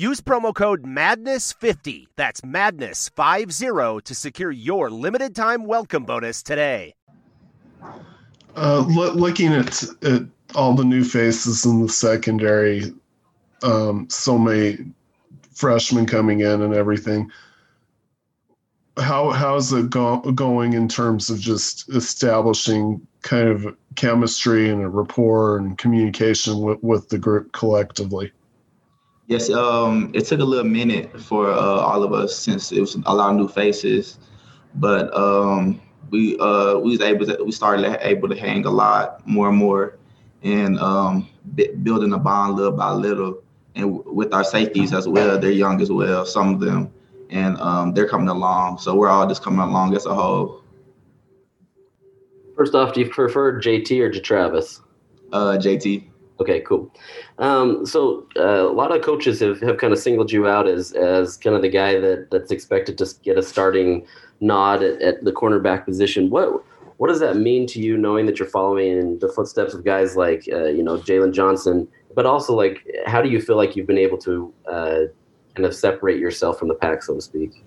Use promo code MADNESS50, that's MADNESS50, to secure your limited time welcome bonus today. Uh, looking at, at all the new faces in the secondary, um, so many freshmen coming in and everything. How how's it go, going in terms of just establishing kind of chemistry and a rapport and communication with, with the group collectively? Yes, um, it took a little minute for uh, all of us since it was a lot of new faces, but um, we uh, we was able to we started able to hang a lot more and more and um, b- building a bond little by little. And w- with our safeties as well, they're young as well, some of them, and um, they're coming along. So we're all just coming along as a whole. First off, do you prefer JT or to Travis? Uh, JT. Okay, cool. Um, so uh, a lot of coaches have, have kind of singled you out as as kind of the guy that that's expected to get a starting nod at, at the cornerback position. What what does that mean to you, knowing that you're following in the footsteps of guys like uh, you know Jaylon Johnson, but also like how do you feel like you've been able to uh, kind of separate yourself from the pack, so to speak?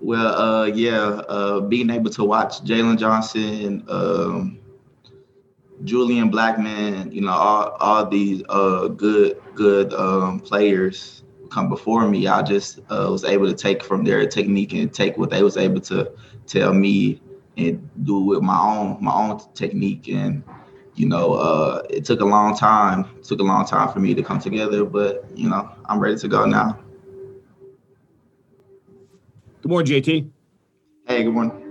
Well, uh, yeah, uh, being able to watch Jaylon Johnson, um, Julian Blackmon, you know, all, all these uh, good good um, players come before me. I just uh, was able to take from their technique and take what they was able to tell me and do with my own my own technique. And you know uh, it took a long time it took a long time for me to come together but you know i'm ready to go now. Good morning jt hey good morning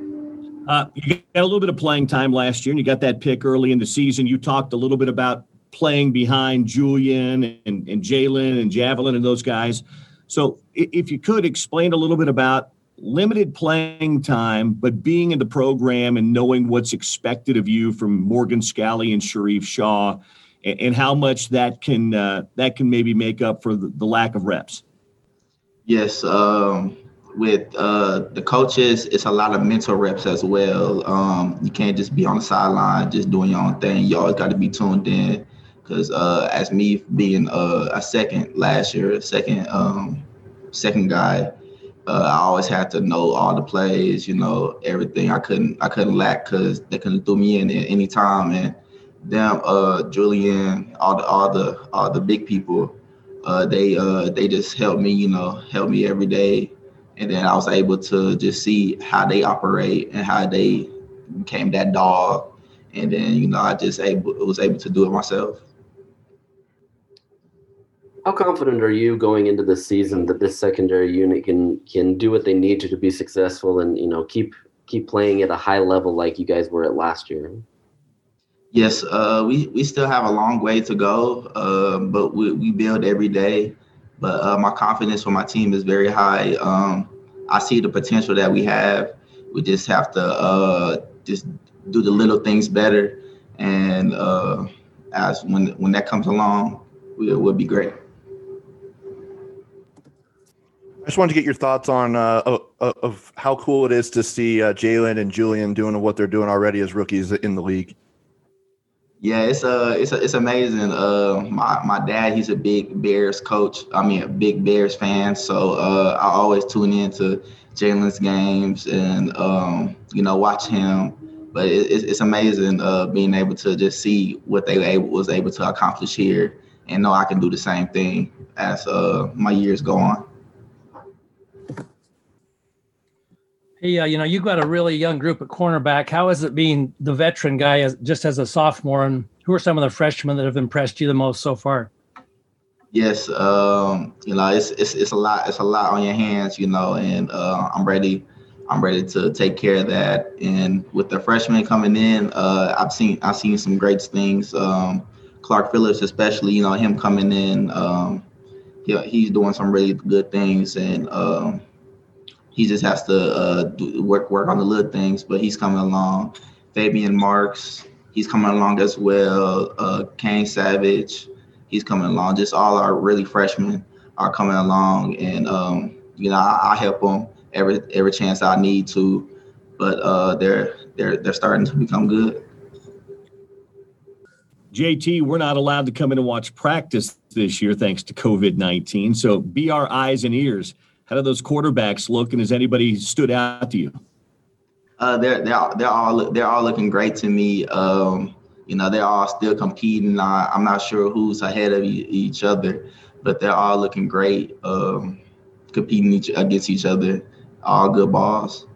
uh, you got a little bit of playing time last year and you got that pick early in the season you talked a little bit about playing behind julian and, and jaylon and javelin and those guys so if you could explain a little bit about limited playing time, but being in the program and knowing what's expected of you from Morgan Scalley and Sharrieff Shah, and, and how much that can uh, that can maybe make up for the, the lack of reps. Yes, um, with uh, the coaches, it's a lot of mental reps as well. Um, you can't just be on the sideline just doing your own thing. You always got to be tuned in. Because uh, as me being uh, a second last year, second um, second guy, uh, I always had to know all the plays, you know, everything. I couldn't I couldn't lack because they couldn't throw me in at any time. And them, uh, Julian, all the all the all the big people, they they just help me, you know, help me every day. And then I was able to just see how they operate and how they became that dog. And then you know I just able was able to do it myself. How confident are you going into this season that this secondary unit can can do what they need to to be successful and you know keep keep playing at a high level like you guys were at last year? Yes, uh, we we still have a long way to go, uh, but we, we build every day. But uh, my confidence for my team is very high. Um, I see the potential that we have. We just have to uh, just do the little things better, and uh, as when when that comes along, it will be great. I just wanted to get your thoughts on uh, of, of, how cool it is to see uh, Jaylon and Julian doing what they're doing already as rookies in the league. Yeah, it's uh it's it's amazing. Uh, my my dad, he's a big Bears coach. I mean, a big Bears fan. So uh, I always tune into Jaylon's games and um, you know watch him. But it, it's amazing uh, being able to just see what they able, was able to accomplish here, and know I can do the same thing as uh, my years go on. Hey, uh, you know, you've got a really young group at cornerback. How is it being the veteran guy as, just as a sophomore? And who are some of the freshmen that have impressed you the most so far? Yes, um, you know, it's, it's it's a lot. It's a lot on your hands, you know, and uh, I'm ready. I'm ready to take care of that. And with the freshmen coming in, uh, I've seen I've seen some great things. Um, Clark Phillips, especially, you know, him coming in, um, he, he's doing some really good things, and um, he just has to uh, do, work work on the little things. But he's coming along. Faybian Marks, he's coming along as well. Uh, Kane Savage he's coming along. Just all our really freshmen are coming along, and um, you know I, I, help them every every chance I need to. But uh, they're they're they're starting to become good. JT, we're not allowed to come in and watch practice this year thanks to COVID nineteen. So be our eyes and ears. How do those quarterbacks look, and has anybody stood out to you? Uh, they're they're they're all they're all looking great to me. Um, you know, they're all still competing. I, am not sure who's ahead of each other, but they're all looking great, um, competing each, against each other. All good balls.